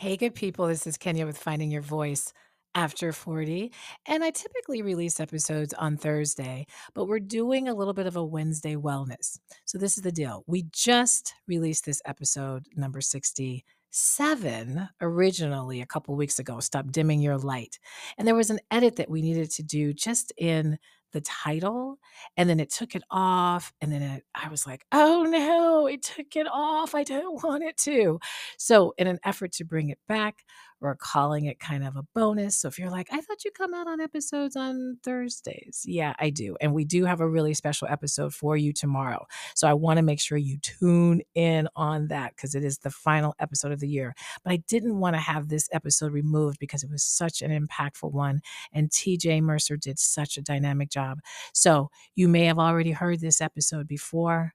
Hey, good people. This is Kenya with Finding Your Voice After 40. And I typically release episodes on Thursday, but we're doing a little bit of a Wednesday wellness. So, this is the deal. We just released this episode, number 67, originally a couple weeks ago Stop Dimming Your Light. And there was an edit that we needed to do just in the title and then it took it off and then it, i was like oh no it took it off i don't want it to. So in an effort to bring it back we're calling it kind of a bonus. So if you're like, I thought you come out on episodes on Thursdays. Yeah, I do. And we do have a really special episode for you tomorrow. So I want to make sure you tune in on that because it is the final episode of the year. But I didn't want to have this episode removed because it was such an impactful one. And TeeJ Mercer did such a dynamic job. So you may have already heard this episode before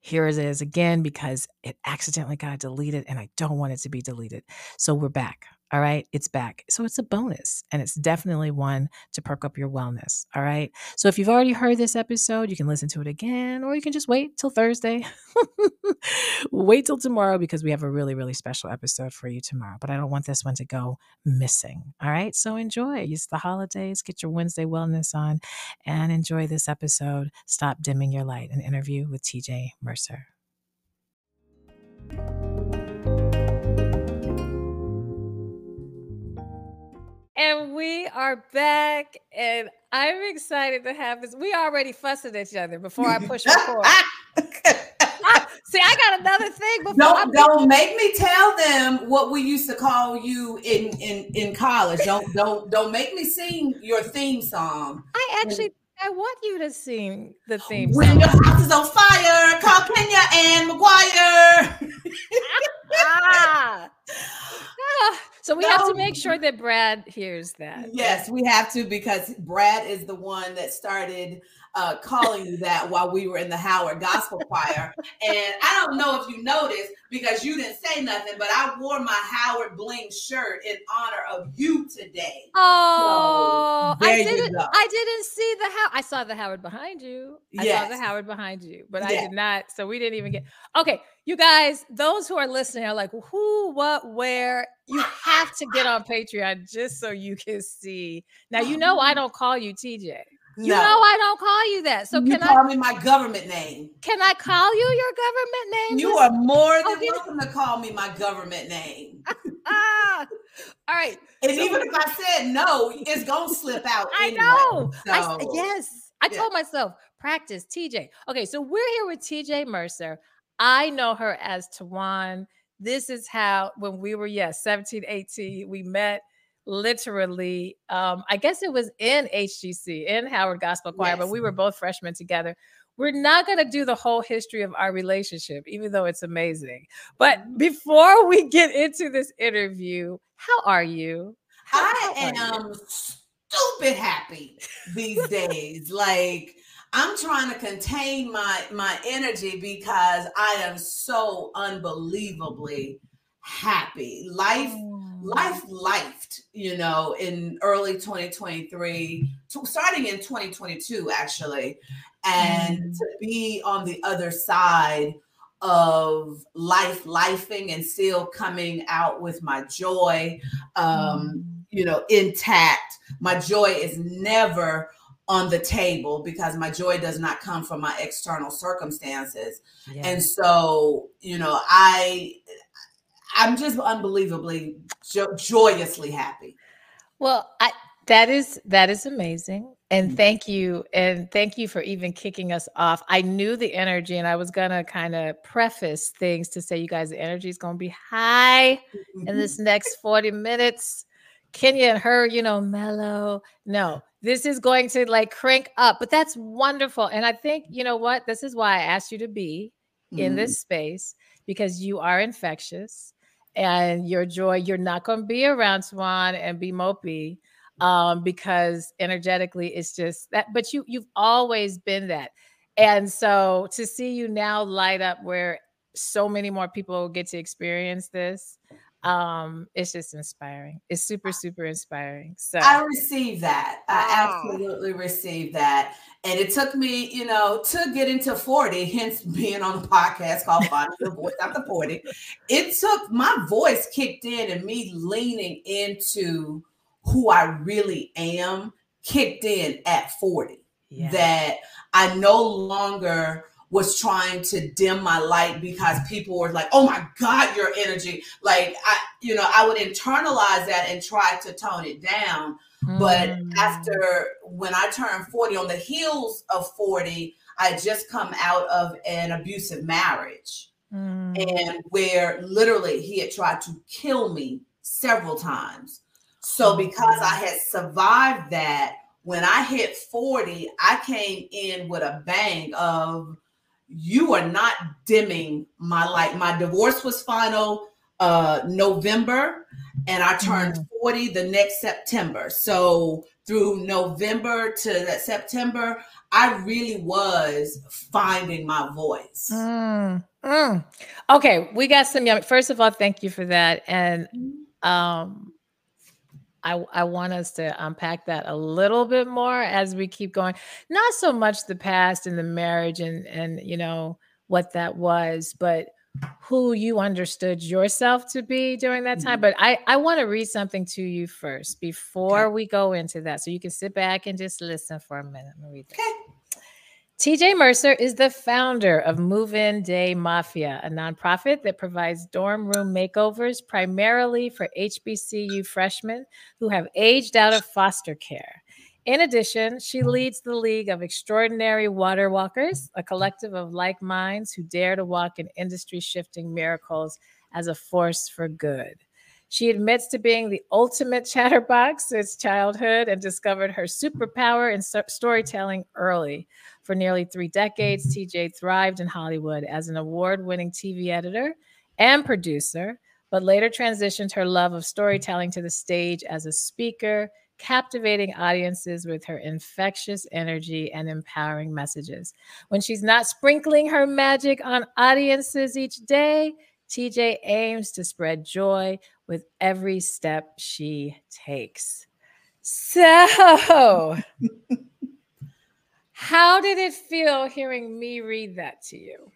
here it is again because it accidentally got deleted and I don't want it to be deleted. So we're back. All right. It's back. So it's a bonus and it's definitely one to perk up your wellness. All right. So if you've already heard this episode, you can listen to it again or you can just wait till Thursday. wait till tomorrow because we have a really, really special episode for you tomorrow. But I don't want this one to go missing. All right. So enjoy. It's the holidays. Get your Wednesday wellness on and enjoy this episode. Stop dimming your light, an interview with TeeJ Mercer. And we are back, and I'm excited to have this. We already fussed at each other before I push record. See, I got another thing. Before don't don't make me tell them what we used to call you in in in college. Don't don't don't make me sing your theme song. I actually I want you to sing the theme when song. When your house is on fire, call Kenya and McGuire. ah. ah. So we no. have to make sure that Brad hears that. Yes, we have to because Brad is the one that started uh, calling you that while we were in the Howard Gospel Choir. And I don't know if you noticed because you didn't say nothing, but I wore my Howard Bling shirt in honor of you today. Oh, so, I didn't. I didn't see the how. I saw the Howard behind you. I yes. saw the Howard behind you, but yes. I did not. So we didn't even get. Okay, you guys, those who are listening are like, who, what, where? You have to get on Patreon just so you can see. Now you know I don't call you TeeJ. You no. know I don't call you that. So you can call I me my government name? Can I call you your government name? You are more than okay. welcome to call me my government name. ah, all right. And so, even if I said no, it's gonna slip out. I anyway, know. So. I, yes. I yeah. told myself, practice TeeJ. Okay, so we're here with TeeJ Mercer. I know her as Tawan. This is how when we were, yes, 17, 18, we met literally um i guess it was in hgc in howard gospel choir yes. but we were both freshmen together we're not going to do the whole history of our relationship even though it's amazing but mm-hmm. before we get into this interview how are you how, i how am you? stupid happy these days like i'm trying to contain my my energy because i am so unbelievably happy life life lifed, you know, in early 2023, starting in 2022, actually, and mm. to be on the other side of life lifing and still coming out with my joy um mm. you know intact my joy is never on the table because my joy does not come from my external circumstances yes. and so you know i I'm just unbelievably jo- joyously happy. Well, I that is that is amazing. And mm-hmm. thank you. And thank you for even kicking us off. I knew the energy, and I was gonna kind of preface things to say, you guys, the energy is gonna be high in this mm-hmm. next 40 minutes. Kenya and her, you know, mellow. No, this is going to like crank up, but that's wonderful. And I think, you know what? This is why I asked you to be mm-hmm. in this space because you are infectious and your joy. You're not going to be around Swan and be mopey um, because energetically it's just that. But you you've always been that, and so to see you now light up where so many more people get to experience this. Um it's just inspiring. It's super super inspiring so i received that. I absolutely received that and it took me you know to get into 40 hence being on a podcast called finding your voice after 40 it took my voice kicked in and me leaning into who i really am kicked in at 40 yeah. that i no longer was trying to dim my light because people were like, "Oh my God, your energy!" Like I, you know, I would internalize that and try to tone it down. Mm. But after when I turned forty, on the heels of forty, I just come out of an abusive marriage, mm. and where literally he had tried to kill me several times. So because I had survived that, when I hit 40, I came in with a bang of you are not dimming my light. My divorce was final uh November and I turned mm. 40 the next September. So through November to that September, I really was finding my voice. Mm. Mm. Okay, we got some. First of all, thank you for that. And mm-hmm. um I, I want us to unpack that a little bit more as we keep going. Not so much the past and the marriage and and you know what that was, but who you understood yourself to be during that time. Mm-hmm. But I I want to read something to you first before okay. we go into that, so you can sit back and just listen for a minute. Let me read that. Okay. TeeJ Mercer is the founder of Move In Day Mafia, a nonprofit that provides dorm room makeovers primarily for HBCU freshmen who have aged out of foster care. In addition, she leads the League of Extraordinary Water Walkers, a collective of like minds who dare to walk in industry shifting miracles as a force for good. She admits to being the ultimate chatterbox since childhood and discovered her superpower in storytelling early. For nearly three decades, TeeJ thrived in Hollywood as an award winning TV editor and producer, but later transitioned her love of storytelling to the stage as a speaker, captivating audiences with her infectious energy and empowering messages. When she's not sprinkling her magic on audiences each day, TeeJ aims to spread joy with every step she takes. So, How did it feel hearing me read that to you?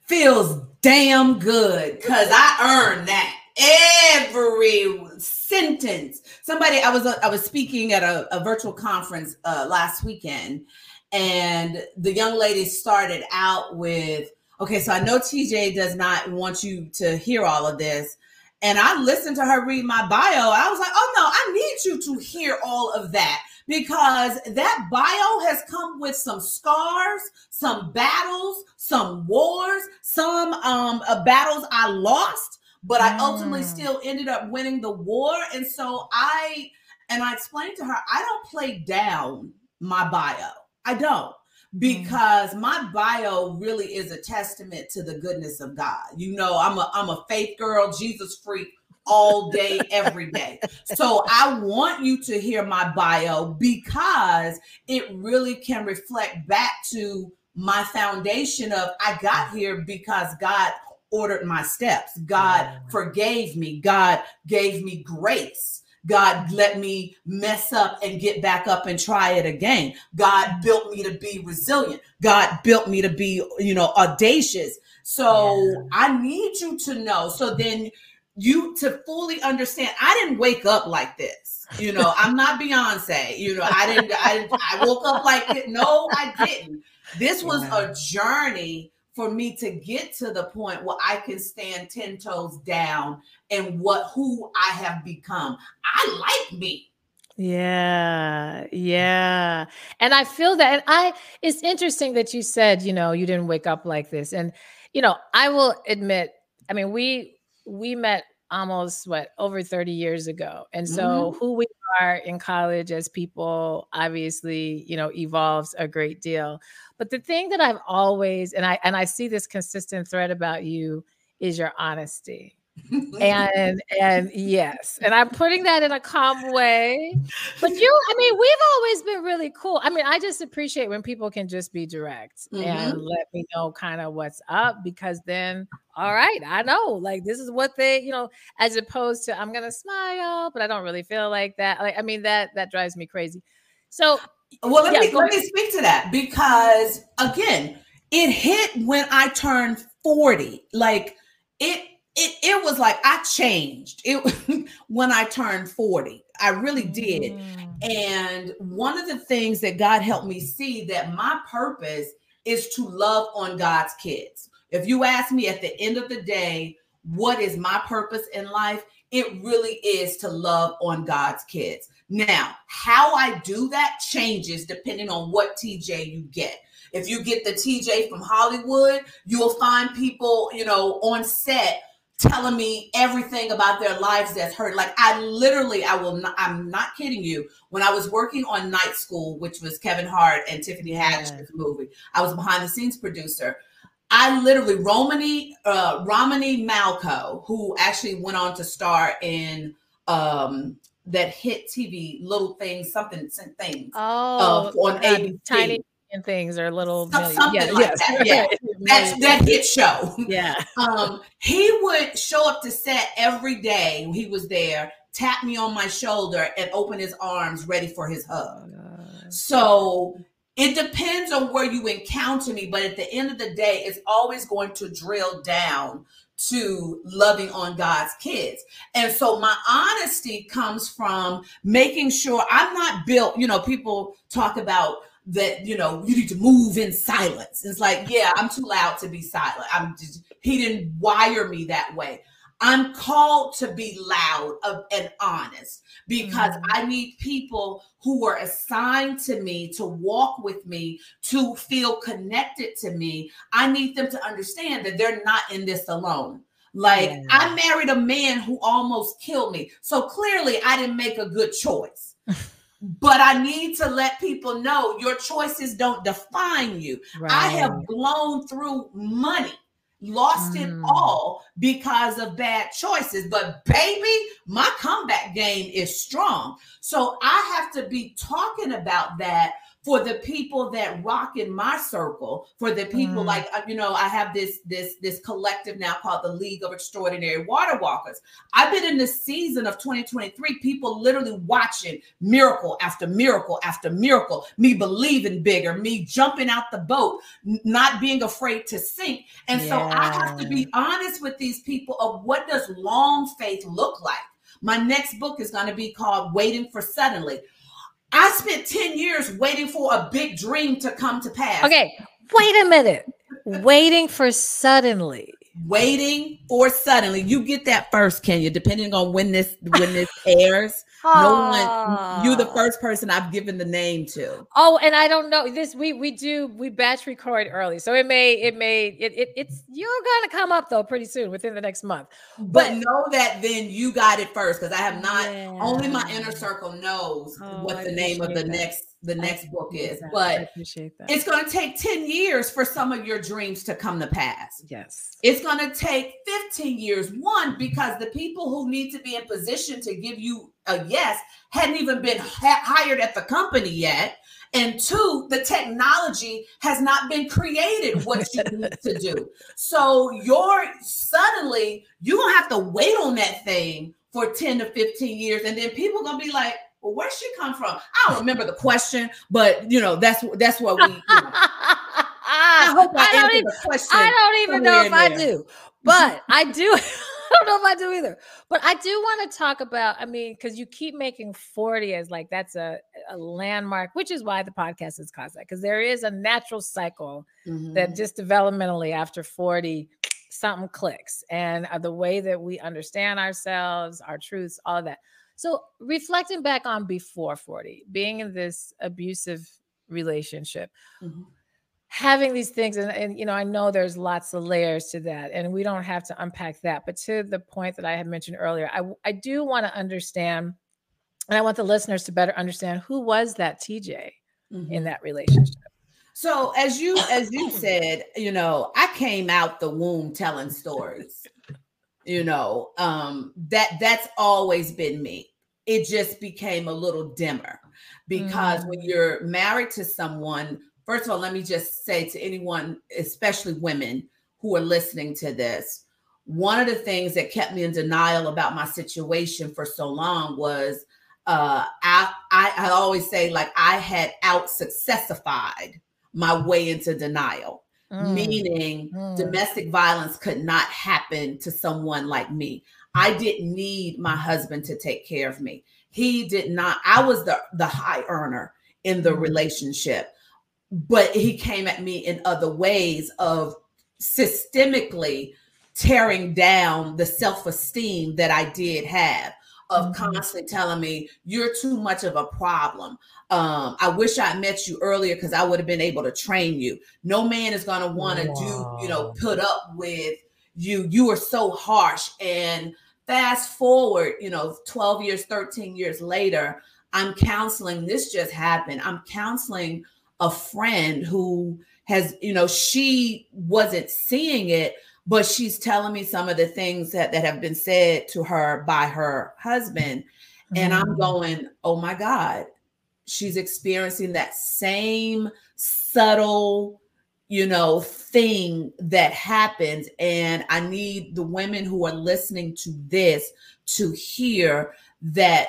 Feels damn good because I earned that every sentence. Somebody, I was uh, I was speaking at a, a virtual conference uh, last weekend, and the young lady started out with, "Okay, so I know TeeJ does not want you to hear all of this." And I listened to her read my bio. I was like, oh no, I need you to hear all of that because that bio has come with some scars, some battles, some wars, some um uh, battles I lost, but I ultimately mm. still ended up winning the war. And so I and I explained to her, I don't play down my bio. I don't. Mm-hmm. because my bio really is a testament to the goodness of God. You know, I'm a I'm a faith girl, Jesus freak all day, every day. So I want you to hear my bio because it really can reflect back to my foundation of I got here because God ordered my steps. God forgave me. God gave me grace. God let me mess up and get back up and try it again. God built me to be resilient. God built me to be, you know, audacious. So yeah. I need you to know. So then you to fully understand i didn't wake up like this you know i'm not beyonce you know i didn't i, I woke up like it no i didn't this was yeah. a journey for me to get to the point where i can stand 10 toes down and what who i have become i like me yeah, yeah. And I feel that and I it's interesting that you said, you know, you didn't wake up like this. And you know, I will admit, I mean, we we met almost what over 30 years ago and so mm-hmm. who we are in college as people obviously you know evolves a great deal but the thing that i've always and i and i see this consistent thread about you is your honesty and and yes, and I'm putting that in a calm way. But you, I mean, we've always been really cool. I mean, I just appreciate when people can just be direct mm-hmm. and let me know kind of what's up because then, all right, I know like this is what they, you know, as opposed to I'm gonna smile, but I don't really feel like that. Like, I mean, that that drives me crazy. So, well, let yeah, me let me speak to that because again, it hit when I turned 40. Like it it it was like I changed it when I turned 40. I really did. Mm. And one of the things that God helped me see that my purpose is to love on God's kids. If you ask me at the end of the day, what is my purpose in life? It really is to love on God's kids. Now, how I do that changes depending on what TeeJ you get. If you get the TeeJ from Hollywood, you'll find people, you know, on set telling me everything about their lives that's hurt. Like I literally, I will not, I'm not kidding you. When I was working on Night School, which was Kevin Hart and Tiffany Haddish's yes. movie, I was behind the scenes producer. I literally Romany uh, Romany Malco, who actually went on to star in um, that hit TV little things, something, thing. Oh, uh, on ABC. Tiny and things or little something yeah, like yes. that. Yeah, that that hit show. Yeah. Um, he would show up to set every day. He was there, tap me on my shoulder, and open his arms, ready for his hug. Oh, so it depends on where you encounter me, but at the end of the day, it's always going to drill down to loving on God's kids. And so my honesty comes from making sure I'm not built, you know, people talk about that you know you need to move in silence. It's like, yeah, I'm too loud to be silent. I'm just he didn't wire me that way. I'm called to be loud and honest because mm-hmm. I need people who are assigned to me to walk with me, to feel connected to me. I need them to understand that they're not in this alone. Like yeah. I married a man who almost killed me. So clearly I didn't make a good choice. But I need to let people know your choices don't define you. Right. I have blown through money, lost mm. it all because of bad choices. But baby, my comeback game is strong. So I have to be talking about that for the people that rock in my circle for the people mm. like uh, you know i have this this this collective now called the league of extraordinary water walkers i've been in the season of 2023 people literally watching miracle after miracle after miracle me believing bigger me jumping out the boat not being afraid to sink and yeah. so i have to be honest with these people of what does long faith look like my next book is going to be called waiting for suddenly I spent 10 years waiting for a big dream to come to pass. Okay, wait a minute. waiting for suddenly. Waiting for suddenly. You get that first, Kenya, depending on when this when this airs. No one, you the first person I've given the name to. Oh, and I don't know this. We we do we batch record early, so it may it may it, it it's you're gonna come up though pretty soon within the next month. But, but know that then you got it first because I have not. Yeah. Only my inner circle knows oh, what the name of the that. next the next book is. That. But it's going to take 10 years for some of your dreams to come to pass. Yes. It's going to take 15 years. One, because the people who need to be in position to give you a yes hadn't even been ha- hired at the company yet. And two, the technology has not been created what you need to do. So you're suddenly, you're going to have to wait on that thing for 10 to 15 years. And then people to be like, well, where she come from? I don't remember the question, but you know, that's that's what we. You know. I hope I, I don't even, the question. I don't even know if I do, mm-hmm. but I do. I don't know if I do either. But I do want to talk about, I mean, because you keep making 40 as like that's a, a landmark, which is why the podcast is called that. Because there is a natural cycle mm-hmm. that just developmentally after 40, something clicks. And uh, the way that we understand ourselves, our truths, all of that. So reflecting back on before 40, being in this abusive relationship, mm-hmm. Having these things, and, and you know, I know there's lots of layers to that, and we don't have to unpack that. But to the point that I had mentioned earlier, I, I do want to understand, and I want the listeners to better understand who was that TeeJ mm-hmm. in that relationship. So as you as you said, you know, I came out the womb telling stories. you know um that that's always been me it just became a little dimmer because mm. when you're married to someone first of all let me just say to anyone especially women who are listening to this one of the things that kept me in denial about my situation for so long was uh I, I i always say like i had out successified my way into denial mm. meaning mm. domestic violence could not happen to someone like me i didn't need my husband to take care of me he did not i was the the high earner in the mm. relationship but he came at me in other ways of systemically tearing down the self-esteem that I did have of mm-hmm. constantly telling me you're too much of a problem. Um, I wish I met you earlier because I would have been able to train you. No man is gonna want to wow. do, you know, put up with you. You are so harsh. And fast forward, you know, 12 years, 13 years later, I'm counseling. This just happened. I'm counseling a friend who has, you know, she wasn't seeing it, but she's telling me some of the things that, that have been said to her by her husband. Mm-hmm. And I'm mm. going, oh my God, she's experiencing that same subtle, you know, thing that happens. And I need the women who are listening to this to hear that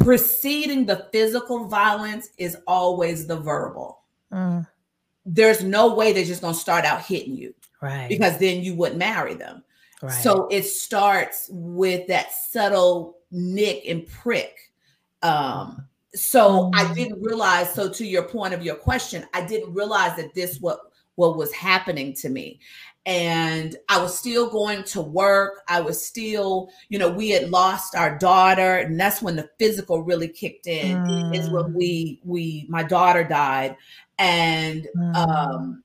preceding the physical violence is always the verbal. Mm. There's no way they're just going to start out hitting you. Right. Because then you wouldn't marry them. Right. So it starts with that subtle nick and prick. Um, so I mm-hmm. didn't realize. So to your point of your question, I didn't realize that this what what was happening to me. And I was still going to work. I was still, you know, we had lost our daughter, and that's when the physical really kicked in. Mm. Is when mm. we we my daughter died, and mm. um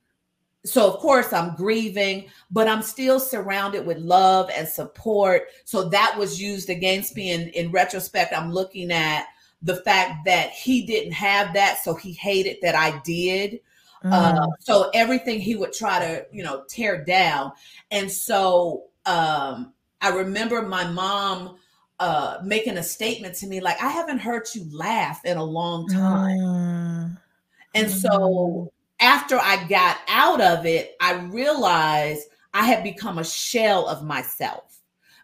so of course i'm grieving but i'm still surrounded with love and support so that was used against me and in retrospect i'm looking at the fact that he didn't have that so he hated that i did mm. uh, so everything he would try to you know tear down and so um, i remember my mom uh, making a statement to me like i haven't heard you laugh in a long time mm. and so mm after I got out of it, I realized I had become a shell of myself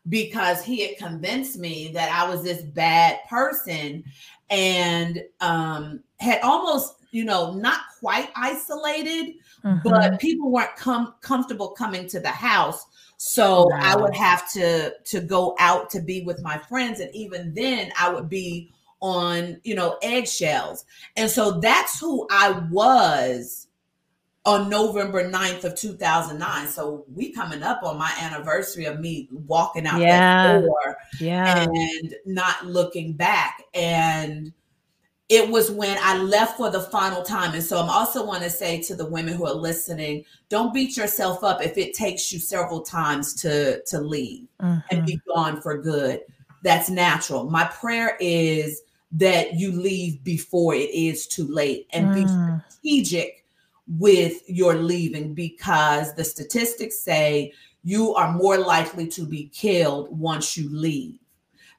because he had convinced me that I was this bad person and um, had almost, you know, not quite isolated, mm-hmm. but people weren't com- comfortable coming to the house. So wow. I would have to to go out to be with my friends, and even then, I would be on, you know, eggshells. And so that's who I was on November 9th of 2009. So we coming up on my anniversary of me walking out yeah. that door yeah. and not looking back. And it was when I left for the final time. And so I'm also want to say to the women who are listening, don't beat yourself up if it takes you several times to to leave mm-hmm. and be gone for good. That's natural. My prayer is that you leave before it is too late and mm. be strategic with your leaving because the statistics say you are more likely to be killed once you leave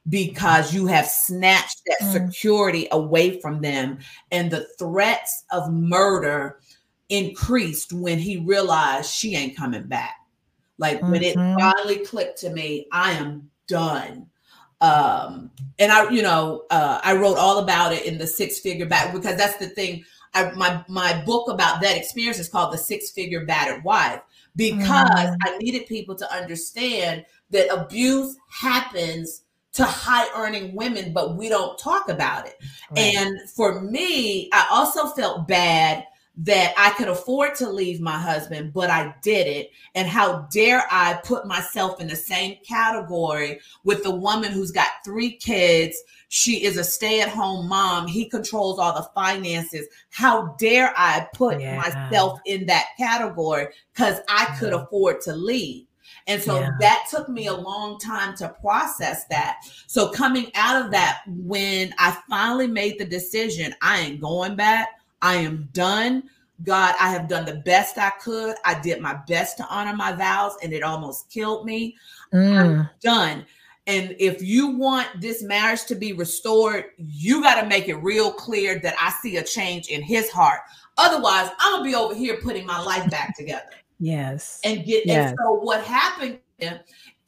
because you have snatched that mm. security away from them and the threats of murder increased when he realized she ain't coming back like mm-hmm. when it mm-hmm. finally clicked to me i am done um and i you know uh i wrote all about it in the six figure back because that's the thing I, my my book about that experience is called the six figure battered wife because mm. I needed people to understand that abuse happens to high earning women, but we don't talk about it. Right. And for me, I also felt bad that I could afford to leave my husband, but I didn't. And how dare I put myself in the same category with the woman who's got three kids? She is a stay at home mom. He controls all the finances. How dare I put yeah. myself in that category because I could afford to leave? And so yeah. that took me a long time to process that. So coming out of that, when I finally made the decision, I ain't going back I am done. God, I have done the best I could. I did my best to honor my vows, and it almost killed me. Mm. I'm done. And if you want this marriage to be restored, you got to make it real clear that I see a change in his heart. Otherwise, I'm gonna be over here putting my life back together. Yes. And get yes. and so what happened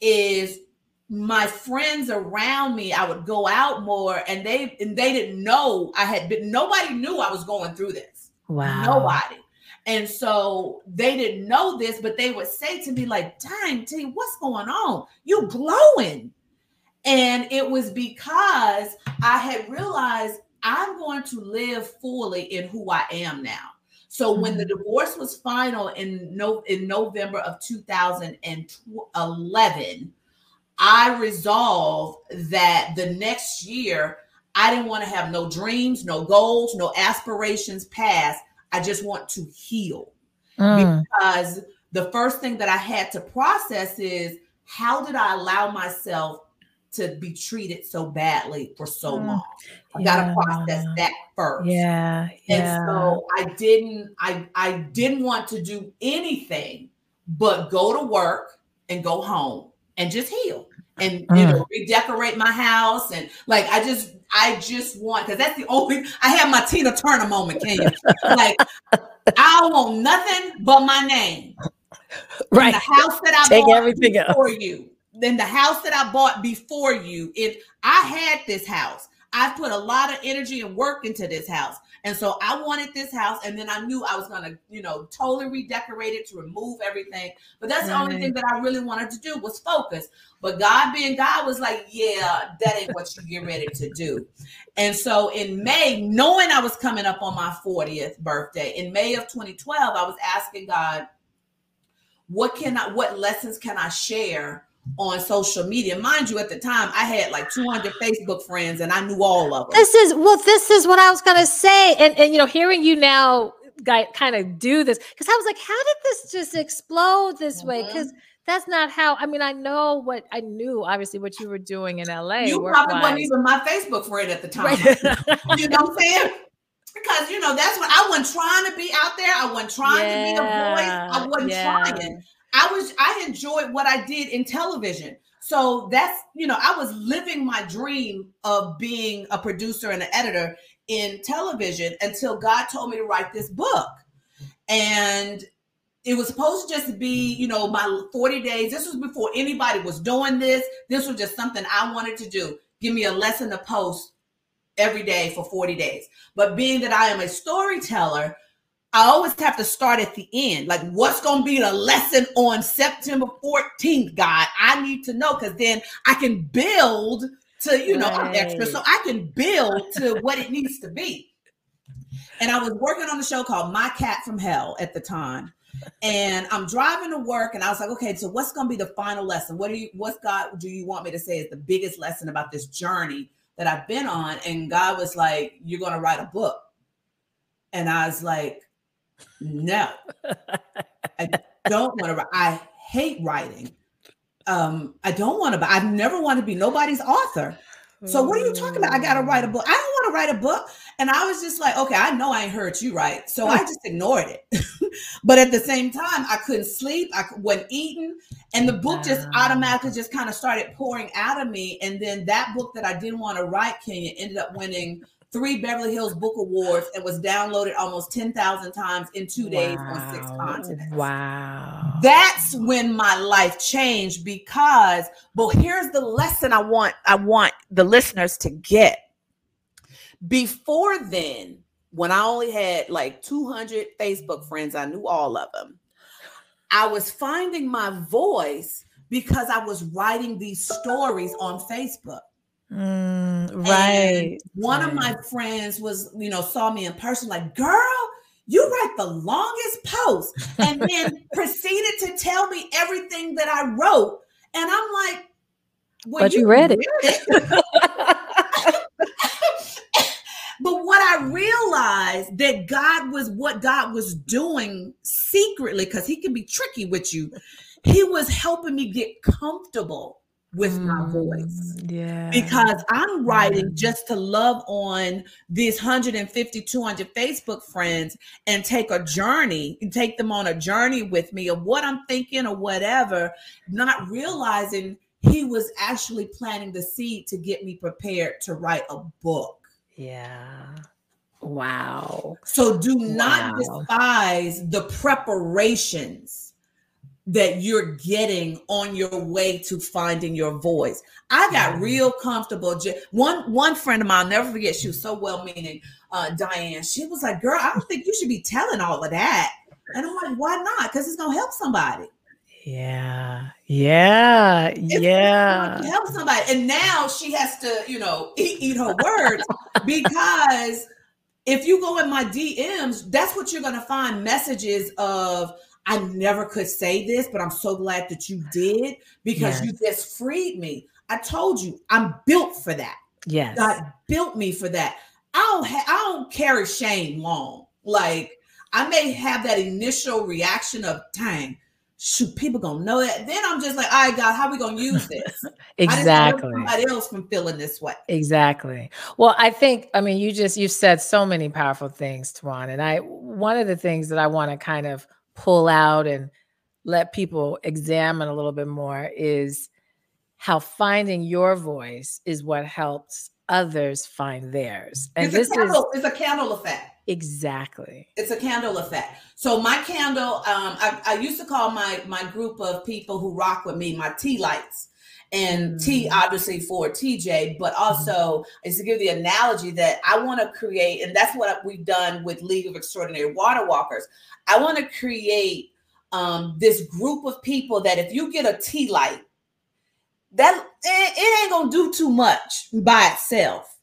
is my friends around me, I would go out more and they and they didn't know I had been nobody knew I was going through this. Wow. Nobody. And so they didn't know this, but they would say to me, like, dang, T, what's going on? You glowing. And it was because I had realized I'm going to live fully in who I am now. So when the mm-hmm. divorce was final in no in November of 2011, I resolved that the next year I didn't want to have no dreams, no goals, no aspirations past. I just want to heal. Mm. Because the first thing that I had to process is how did I allow myself to be treated so badly for so mm. long? I yeah. got to process that first. Yeah, yeah. And so I didn't I I didn't want to do anything but go to work and go home and just heal and mm. you know redecorate my house and like I just I just want because that's the only I have my Tina Turner moment, can you? like I don't want nothing but my name. Right. the house that I Take bought everything else. you. Then the house that I bought before you. If I had this house, I've put a lot of energy and work into this house. And so I wanted this house, and then I knew I was gonna, you know, totally redecorate it to remove everything. But that's the only thing that I really wanted to do was focus. But God being God was like, yeah, that ain't what you get ready to do. And so in May, knowing I was coming up on my 40th birthday, in May of 2012, I was asking God, what can I, what lessons can I share on social media. Mind you, at the time I had like 200 Facebook friends and I knew all of them. This is well, this is what I was gonna say. And and you know, hearing you now guy kind of do this, because I was like, how did this just explode this mm-hmm. way? Because that's not how I mean, I know what I knew obviously what you were doing in LA. You probably wasn't even my Facebook friend at the time. Right. you know what I'm saying? Because you know that's what I wasn't trying to be out there. I wasn't trying yeah. to be a voice. I wasn't yeah. trying. I was I enjoyed what I did in television. So that's, you know, I was living my dream of being a producer and an editor in television until God told me to write this book. And it was supposed to just be, you know, my 40 days. This was before anybody was doing this. This was just something I wanted to do. Give me a lesson to post every day for 40 days. But being that I am a storyteller, I always have to start at the end. Like, what's going to be the lesson on September 14th, God? I need to know because then I can build to, you know, right. I'm extra, so I can build to what it needs to be. And I was working on a show called My Cat from Hell at the time. And I'm driving to work, and I was like, okay, so what's going to be the final lesson? What do you, what's God, do you want me to say is the biggest lesson about this journey that I've been on? And God was like, you're going to write a book. And I was like, no, I don't want to. I hate writing. Um, I don't want to. I've never wanted to be nobody's author. So what are you talking about? I got to write a hmm. book. I don't want to write a book. And I was just like, okay, I know I ain't heard you right. So I hmm. just ignored it. but at the same time, I couldn't sleep. I wasn't eating. And the book just automatically ah. just kind of started pouring out of me. And then that book that I didn't want to write, Kenya, ended up winning three Beverly Hills Book Awards and was downloaded almost 10,000 times in two days wow. on six continents. Wow. That's when my life changed because, well, here's the lesson I want I want the listeners to get. Before then, when I only had like 200 Facebook friends, I knew all of them. I was finding my voice because I was writing these stories on Facebook. Mm, right. And one of my friends was, you know, saw me in person, like, girl, you write the longest post, and then proceeded to tell me everything that I wrote. And I'm like, well, but you, you read it. it. but what I realized that God was what God was doing secretly, because he can be tricky with you, he was helping me get comfortable with my voice. Mm, Yeah. Because I'm writing Mm. just to love on these 150, 200 Facebook friends and take a journey and take them on a journey with me of what I'm thinking or whatever, not realizing he was actually planting the seed to get me prepared to write a book. Yeah. Wow. So do not Wow. despise the preparations that you're getting on your way to finding your voice. I got Mhm. real comfortable. One one friend of mine, I'll never forget, she was so well meaning, uh, Diane. She was like, "Girl, I don't think you should be telling all of that." And I'm like, "Why not? Because it's gonna help somebody. Yeah. Yeah. It's Yeah. help somebody." And now she has to, you know, eat, eat her words because if you go in my DMs, that's what you're gonna find messages of. I never could say this, but I'm so glad that you did because you just freed me. I told you I'm built for that. Yes. God built me for that. I don't ha- I don't carry shame long. Like I may have that initial reaction of dang, shoot, people gonna know that. Then I'm just like, all right, God, how we gonna use this? Exactly. somebody else from feeling this way. Exactly. Well, I think I mean you just you said so many powerful things, Tuan, and I one of the things that I want to kind of pull out and let people examine a little bit more is how finding your voice is what helps others find theirs. And It's this a is candle, it's a candle effect. exactly. It's a candle effect. So my candle, um, I, I used to call my my group of people who rock with me my tea lights. And T Mm. obviously for TeeJ, but also is to give the analogy that I want to create, and that's what we've done with League of Extraordinary Water Walkers. I want to create um, this group of people that if you get a tea light, that it, it ain't gonna do too much by itself.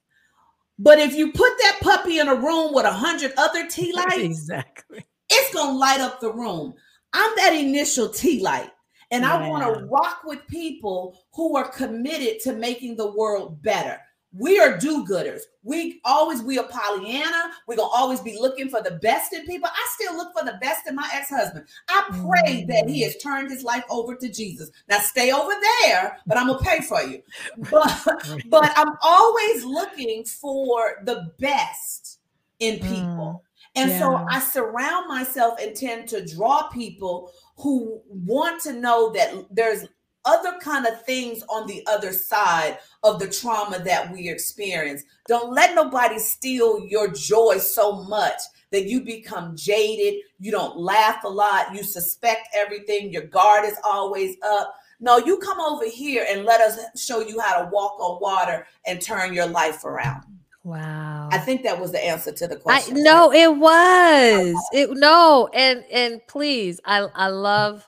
But if you put that puppy in a room with a hundred other tea lights, exactly. it's gonna light up the room. I'm that initial tea light, and I want to rock with people who are committed to making the world better. We are do-gooders. We always we are Pollyanna. We're gonna always be looking for the best in people. I still look for the best in my ex-husband. I pray that he Mm. has turned his life over to Jesus. Now stay over there, but I'm gonna pay for you. But but I'm always looking for the best in people. And so. I surround myself and tend to draw people who want to know that there's other kind of things on the other side of the trauma that we experience. Don't let nobody steal your joy so much that you become jaded, you don't laugh a lot, you suspect everything, your guard is always up. No, you come over here and let us show you how to walk on water and turn your life around. Wow. I think that was the answer to the I question. no, it was. It no, and and please, I I love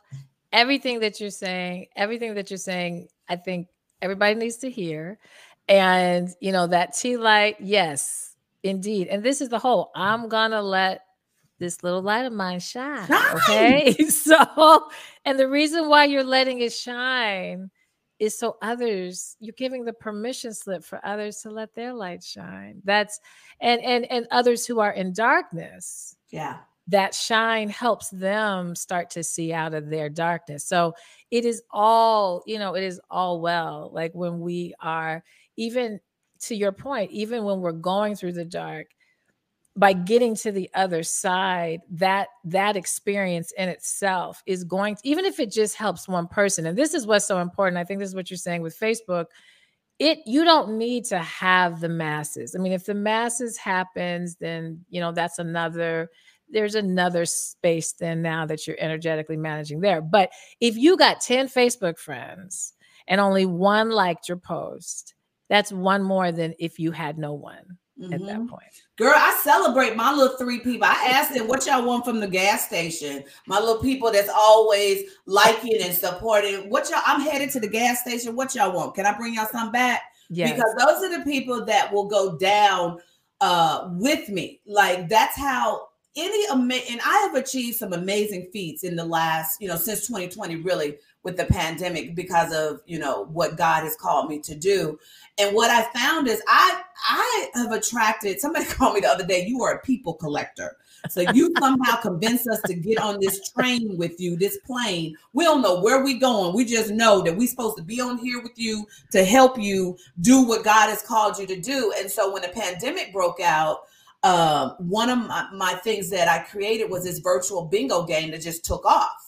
everything that you're saying. Everything that you're saying, I think everybody needs to hear. And you know that tea light, yes, indeed. And this is the whole. I'm gonna let this little light of mine shine. Shine! Okay, so and the reason why you're letting it shine is so others you're giving the permission slip for others to let their light shine that's and and and others who are in darkness Yeah. that shine helps them start to see out of their darkness so it is all you know it is all well like when we are even to your point even when we're going through the dark by getting to the other side that that experience in itself is going to, even if it just helps one person and this is what's so important i think this is what you're saying with facebook it you don't need to have the masses i mean if the masses happens then you know that's another there's another space then now that you're energetically managing there but if you got 10 facebook friends and only one liked your post that's one more than if you had no one at that Mhm. point Girl, I celebrate my little three people. I asked them what y'all want from the gas station. My little people that's always liking and supporting. What y'all? I'm headed to the gas station. What y'all want? Can I bring y'all some back? yes Because those are the people that will go down uh, with me. Like that's how any ama- and I have achieved some amazing feats in the last, you know, since 2020, really with the pandemic because of you know what God has called me to do. And what I found is I I have attracted somebody called me the other day, you are a people collector. So you somehow convince us to get on this train with you, this plane. We don't know where we going. We just know that we're supposed to be on here with you to help you do what God has called you to do. And so when the pandemic broke out, uh, one of my, my things that I created was this virtual bingo game that just took off.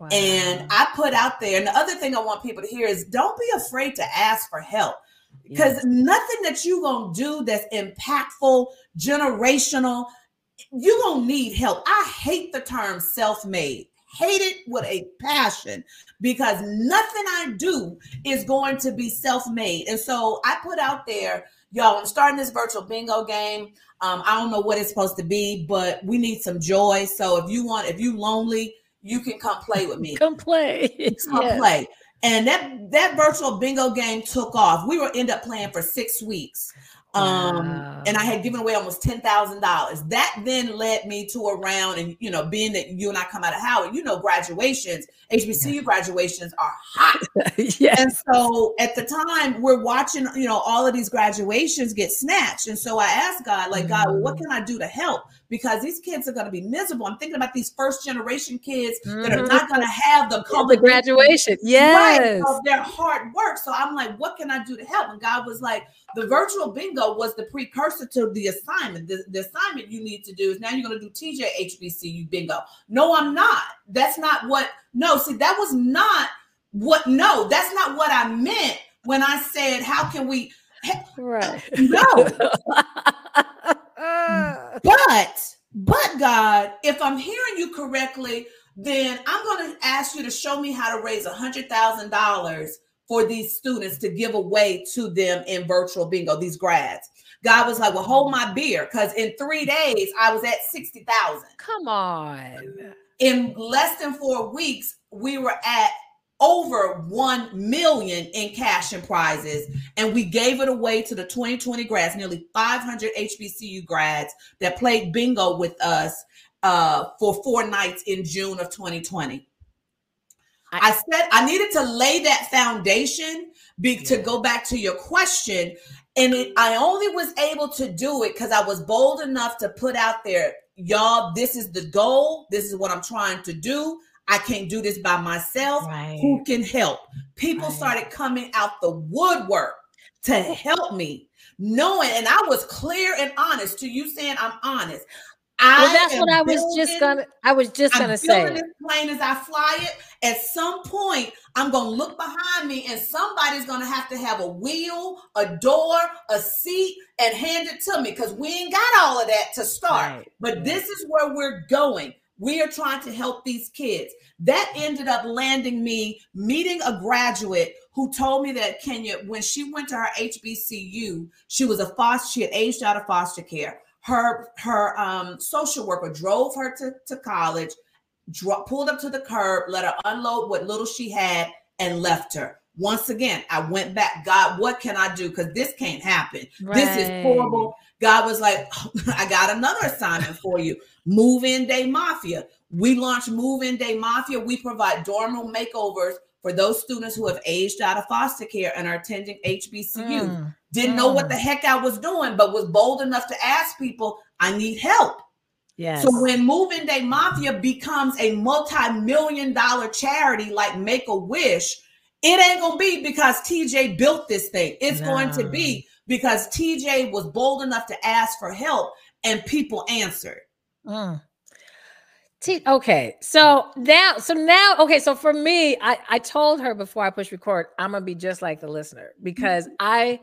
Wow. And I put out there, and the other thing I want people to hear is don't be afraid to ask for help because yes. nothing that you're gonna do that's impactful, generational, you're gonna need help. I hate the term self-made. Hate it with a passion because nothing I do is going to be self-made. And so I put out there, y'all, I'm starting this virtual bingo game. Um, I don't know what it's supposed to be, but we need some joy. So if you want, if you lonely, you can come play with me. come play. Come yes. play. And that that virtual bingo game took off. We were end up playing for six weeks. Um, wow. and I had given away almost ten thousand dollars. That then led me to around, and you know, being that you and I come out of Howard, you know, graduations, HBCU yes. graduations are hot. yes. And so at the time, we're watching, you know, all of these graduations get snatched. And so I asked God, like, mm. God, well, what mm. can I do to help? Because these kids are going to be miserable. I'm thinking about these first generation kids mm-hmm. that are mm-hmm. not going to have the the graduation. Yes. Right, of their hard work. So I'm like, what can I do to help? And God was like, the virtual bingo was the precursor to the assignment. The, the assignment you need to do is now you're going to do TeeJ HBCU bingo. No, I'm not. That's not what, no, see, that was not what, no, that's not what I meant when I said, how can we, right? No. Uh, but, but God, if I'm hearing you correctly, then I'm going to ask you to show me how to raise a hundred thousand dollars for these students to give away to them in virtual bingo, these grads. God was like, well, hold my beer. Because in three days, I was at 60,000. Come on. In less than four weeks, we were at over 1 million in cash and prizes. And we gave it away to the 2020 grads, nearly 500 HBCU grads that played bingo with us uh, for four nights in June of 2020. I, said I needed to lay that foundation be, yeah. to go back to your question. And it, I only was able to do it because I was bold enough to put out there, y'all, this is the goal. This is what I'm trying to do. I can't do this by myself. Right. Who can help? People right. started coming out the woodwork to help me, knowing, and I was clear and honest to you saying I'm honest. I well, that's what I was building, just gonna. I was just I'm gonna say. This plane as I fly it. At some point, I'm gonna look behind me, and somebody's gonna have to have a wheel, a door, a seat, and hand it to me because we ain't got all of that to start. Right. But this is where we're going. We are trying to help these kids. That ended up landing me meeting a graduate who told me that Kenya, when she went to her HBCU, she was a foster. She had aged out of foster care her her um, social worker drove her to, to college, dro- pulled up to the curb, let her unload what little she had, and left her. Once again, I went back. God, what can I do? Because this can't happen. Right. This is horrible. God was like, oh, I got another assignment for you. Move in Day Mafia. We launched Move in Day Mafia. We provide dorm room makeovers for those students who have aged out of foster care and are attending HBCU. Mm. Didn't mm. know what the mm. heck I was doing, but was bold enough to ask people, I need help. Yes. So when Move-In Day Mafia becomes a multi-million dollar charity like Make a Wish, it ain't gonna be because TeeJ built this thing. It's no. going to be because TeeJ was bold enough to ask for help and people answered. Mm. T- okay, so now, so now, okay, so for me, I I told her before I push record, I'm gonna be just like the listener because I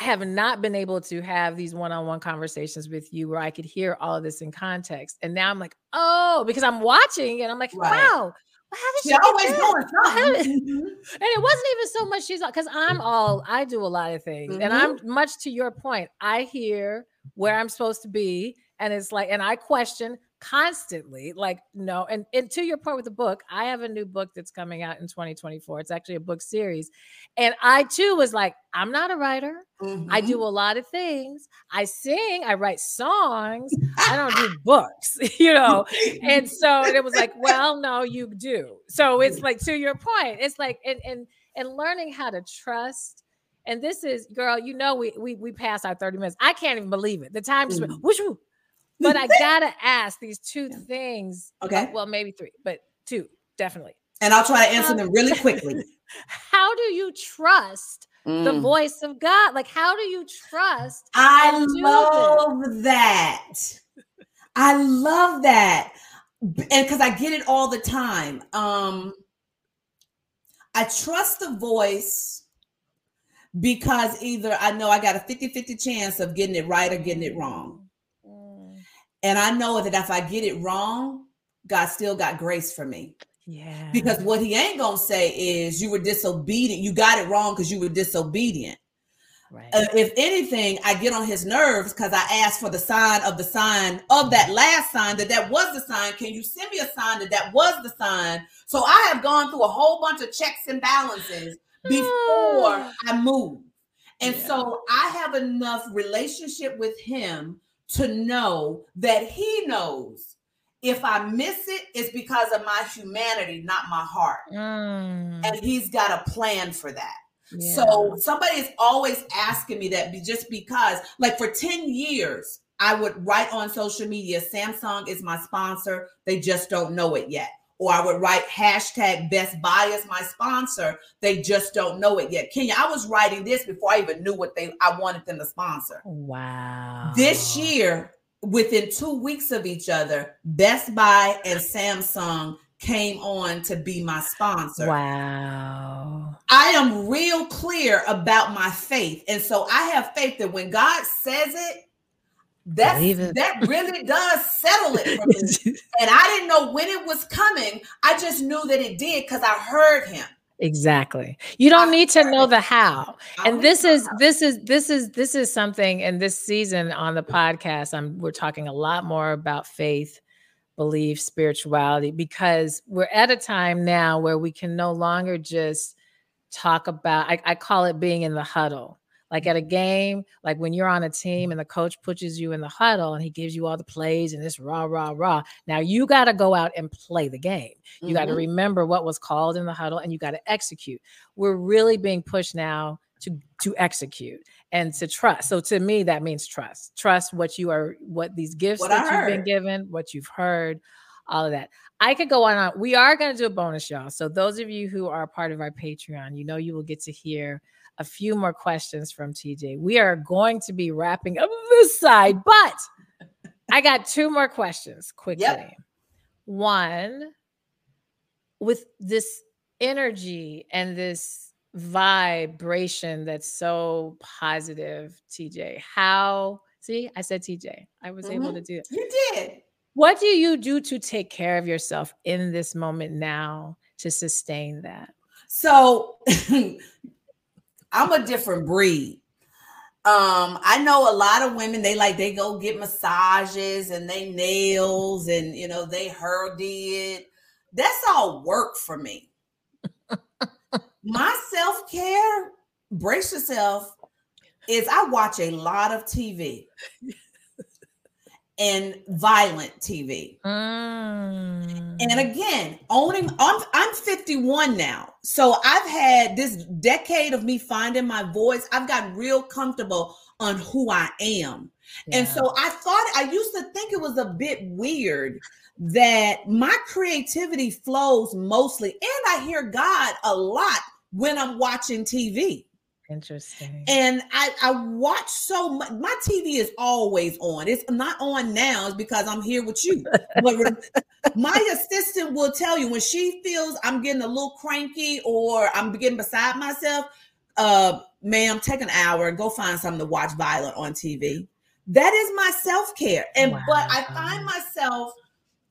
have not been able to have these one-on-one conversations with you where I could hear all of this in context, and now I'm like, oh, because I'm watching and I'm like, right. wow. How did she always doing something? Mm-hmm. And it wasn't even so much she's because I'm all I do a lot of things, mm-hmm. and I'm much to your point. I hear where I'm supposed to be, and it's like, and I question constantly like no and, and to your point with the book i have a new book that's coming out in 2024 it's actually a book series and i too was like i'm not a writer mm-hmm. i do a lot of things i sing i write songs i don't do books you know and so and it was like well no you do so it's like to your point it's like and and and learning how to trust and this is girl you know we we, we passed our 30 minutes i can't even believe it the time just mm-hmm. went whoosh, but I gotta ask these two things. Okay. Uh, well, maybe three, but two definitely. And I'll try to answer them really quickly. How do you trust the Mm. voice of God? Like, how do you trust? I and do love that. I love that. And because I get it all the time. Um, I trust the voice because either I know I got a 50 50 chance of getting it right or getting it wrong. And I know that if I get it wrong, God still got grace for me. Yeah. Because what he ain't going to say is you were disobedient. You got it wrong because you were disobedient. right. Uh, if anything, I get on his nerves because I asked for the sign of the sign of that last sign that that was the sign. Can you send me a sign that that was the sign? So I have gone through a whole bunch of checks and balances before I move. And Yeah. so I have enough relationship with him to know that he knows if I miss it, it's because of my humanity, not my heart. Mm, And he's got a plan for that. yeah. So somebody is always asking me that just because, like for 10 years, I would write on social media, Samsung is my sponsor. They just don't know it yet. Or I would write hashtag Best Buy is my sponsor. They just don't know it yet. Kenya, I was writing this before I even knew what they I wanted them to sponsor. wow. This year, within two weeks of each other, Best Buy and Samsung came on to be my sponsor. Wow. I am real clear about my faith. And so I have faith that when God says it, that's, that really does settle it for me. And I didn't know when it was coming. I just knew that it did because I heard him. exactly. You don't I need to know it. the how. And this is this is this is this is something in this season on the podcast i'm we're talking a lot more about faith belief spirituality because we're at a time now where we can no longer just talk about I, I call it being in the huddle like at a game like when you're on a mm. team and the coach pushes you in the huddle and he gives you all the plays and this rah rah rah now you got to go out and play the game. You got to mm-hmm. remember what was called in the huddle and you got to execute. We're really being pushed now to to execute and to trust. So to me that means trust. Trust what you are what these gifts What I that you've been given what you've heard all of that. I could go on on. We are going to do a bonus y'all. So those of you who are part of our patreon you know you will get to hear a few more questions from TeeJ we are going to be wrapping up this side but i got two more questions quickly one with this energy and this vibration that's so positive, TeeJ. How see, I said TeeJ. I was able Mhm. to do it. You did. What do you do to take care of yourself in this moment now to sustain that? So I'm a different breed. Um, I know a lot of women, they like they go get massages and they nails and you know they hair did. That's all work for me. My self-care, brace yourself, is I watch a lot of TV and violent TV. Mm. And again, owning I'm I'm 51 now. So I've had this decade of me finding my voice. I've gotten real comfortable on who I am. And so I thought I used to think it was a bit weird that my creativity flows mostly and I hear God a lot when I'm watching TV. Interesting. And I, I watch so much. My TV is always on. It's not on now. It's because I'm here with you. But my assistant will tell you when she feels I'm getting a little cranky or I'm getting beside myself. Uh, ma'am, take an hour and go find something to watch violent on TV. That is my self care. And but I find myself.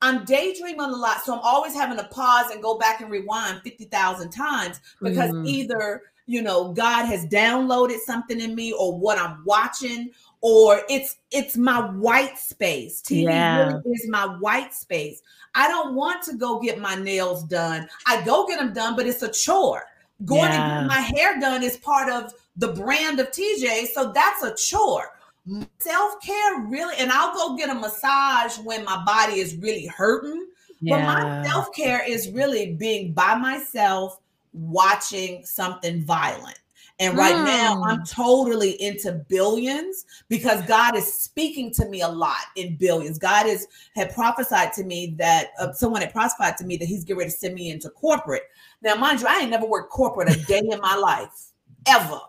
I'm daydreaming a lot, so I'm always having to pause and go back and rewind 50,000 times because Mm. either you know god has downloaded something in me or what i'm watching or it's it's my white space. Tv Yeah. really is my white space. I don't want to go get my nails done. I go get them done but it's a chore. Going Yeah. to get my hair done is part of the brand of TeeJ so that's a chore. Self-care really and i'll go get a massage when my body is really hurting but my self care is really being by myself, watching something violent. And right mm. now, I'm totally into billions because God is speaking to me a lot in billions. God is had prophesied to me that uh, someone had prophesied to me that He's getting ready to send me into corporate. Now, mind you, I ain't never worked corporate a day in my life ever.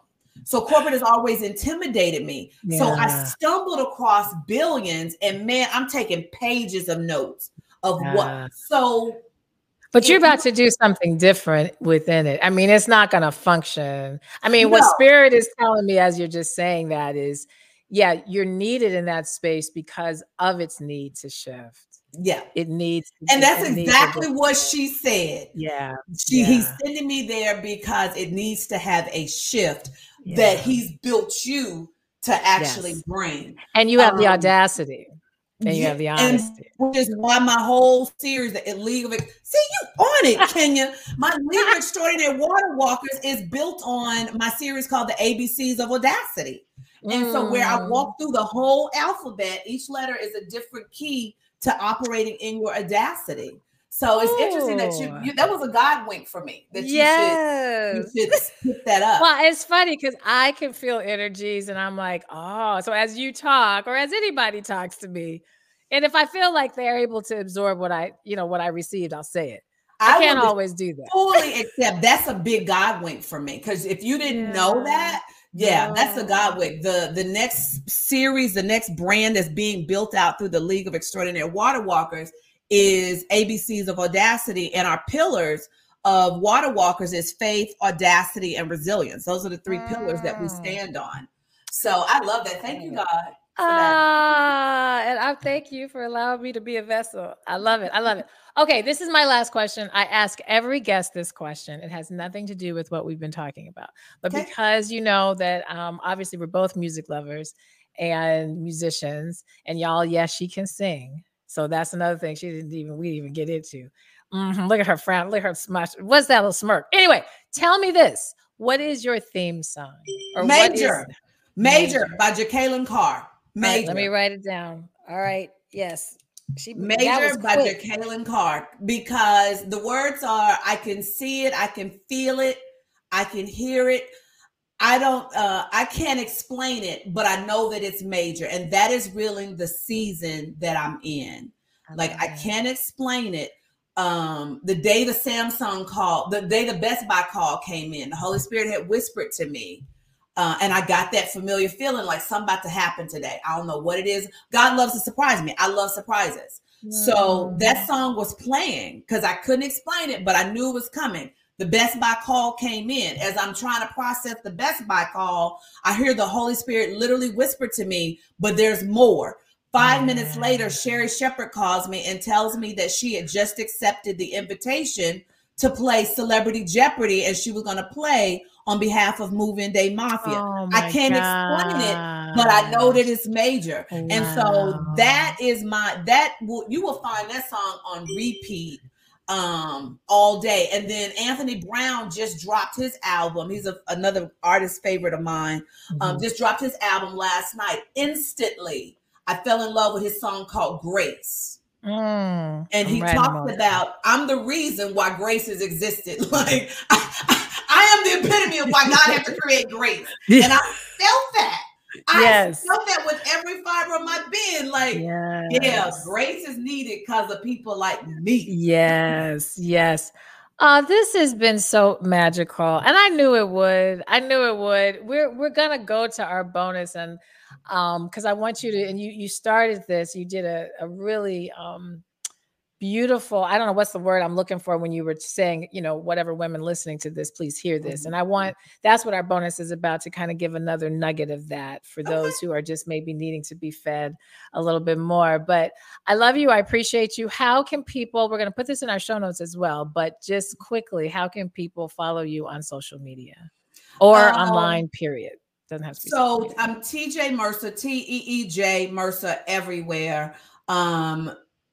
So corporate has always intimidated me. Yeah. So I stumbled across billions, and man, I'm taking pages of notes of yeah. what. So but you're about to do something different within it. I mean, it's not going to function. I mean, no. what spirit is telling me as you're just saying that is, yeah, you're needed in that space because of its need to shift. Yeah. It needs And that's exactly what she said. Yeah. She yeah. he's sending me there because it needs to have a shift yeah. that he's built you to actually yes. bring. And you have um, the audacity. And you have the honesty. which is why my whole series, the League of See you on it, Kenya. My League of Extraordinary Water Walkers is built on my series called the ABCs of Audacity. And mm. so where I walk mm. through the whole alphabet, each letter is a different key to operating in your audacity. So it's Ooh. interesting that you, oh. you, that was a God wink for me that you yes. should you should pick that up. Well, it's funny because I can feel energies and I'm like, oh, so as you talk or as anybody talks to me, and if I feel like they're able to absorb what I, you know, what I received, I'll say it. I, I can't always do that. Fully accept that's a big God wink for me. Because if you didn't yeah. know that, yeah, yeah, that's a God wink. The the next series, the next brand that's being built out through the League of Extraordinary Water Walkers is ABCs of Audacity, and our pillars of Water Walkers is faith, audacity, and resilience. Those are the three mm. pillars that we mm. stand on. So I love that. Thank you, God. Ah, and I thank you for allowing me to be a vessel. I love it. I love it. Okay, this is my last question. I ask every guest this question. It has nothing to do with what we've been talking about, but okay. because you know that um, obviously we're both music lovers and musicians, and y'all, yes, she can sing. So that's another thing she didn't even we didn't even get into. Mm-hmm. Look at her frown. Look at her smash. What's that little smirk? Anyway, tell me this. What is your theme song? Or Major. Major. Major by Jekalyn Carr. Major. Right, let me write it down. All right. Yes. She Major by Jekalyn Carr because the words are I can see it, I can feel it, I can hear it. I don't uh I can't explain it, but I know that it's major and that is really the season that I'm in. Okay. Like I can't explain it. Um the day the Samsung call, the day the Best Buy call came in, the Holy Spirit had whispered to me. Uh, and I got that familiar feeling like something about to happen today. I don't know what it is. God loves to surprise me. I love surprises. Mm. So that song was playing because I couldn't explain it, but I knew it was coming the Best Buy call came in. As I'm trying to process the Best Buy call, I hear the Holy Spirit literally whisper to me, but there's more. Five minutes later, Sherri Shepherd calls me and tells me that she had just accepted the invitation to play Celebrity Jeopardy and she was going to play on behalf of Move-In Day Mafia. Oh I can't God. explain it, but I know that it's major. Wow. And so that is my that will you will find that song on repeat um all day. And then anthony brown just dropped his album. He's a, another artist favorite of mine. Um, mm-hmm. um just dropped his album last night instantly. I fell in love with his song called grace. Mm, and he talked about i'm the reason why grace has existed. Like I, I, I am the epitome of why god had to create grace. And i felt that I yes. felt that with every fiber of my being. Like, yes. yeah, grace is needed because of people like me. Yes, yes. Uh, this has been so magical, and I knew it would. I knew it would. We're we're gonna go to our bonus, and um, because I want you to, and you you started this. You did a a really um beautiful i don't know what's the word i'm looking for when you were saying you know whatever women listening to this please hear this. And i mm-hmm. want that's what our bonus is about to kind of give another nugget of that for those who are just maybe needing to be fed a little bit more but i love you i appreciate you. How can people we're going to put this in our show notes as well but just quickly how can people follow you on social media? Or um, online period doesn't have to be so i'm TeeJ mercer t-e-e-j mercer everywhere um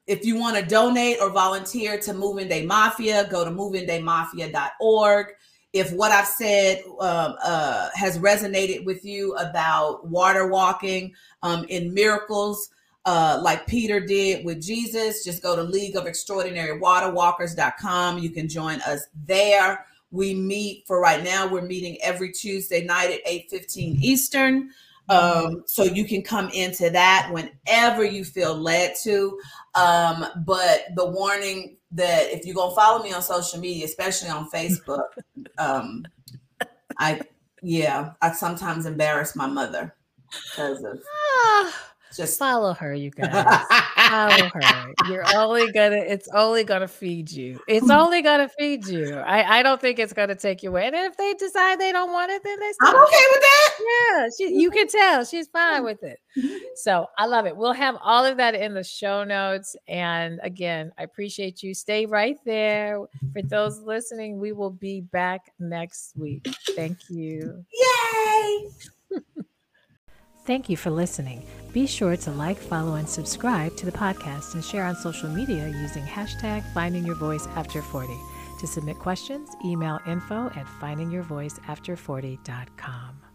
if you want to donate or volunteer to Move-In Day Mafia, go to movingdaymafia.org. If what I've said um, uh, has resonated with you about water walking um, in miracles, uh, like Peter did with Jesus, just go to League of Extraordinary Waterwalkers.com. You can join us there. We meet for right now. We're meeting every Tuesday night at 8:15 Eastern. Um, so you can come into that whenever you feel led to. Um, but the warning that if you're gonna follow me on social media, especially on Facebook, um, I yeah, I sometimes embarrass my mother because of Ah, just follow her, you guys. Follow her. You're only gonna it's only gonna feed you. It's only gonna feed you. I, I don't think it's gonna take you away. And if they decide they don't want it, then they I'm stop. okay with that. Yeah, she, you can tell she's fine with it. Mm-hmm. So I love it. We'll have all of that in the show notes. And again, I appreciate you. Stay right there. For those listening, we will be back next week. Thank you. Yay! Thank you for listening. Be sure to like, follow, and subscribe to the podcast and share on social media using hashtag finding your voice after 40. To submit questions, email info at findingyourvoiceafter40.com.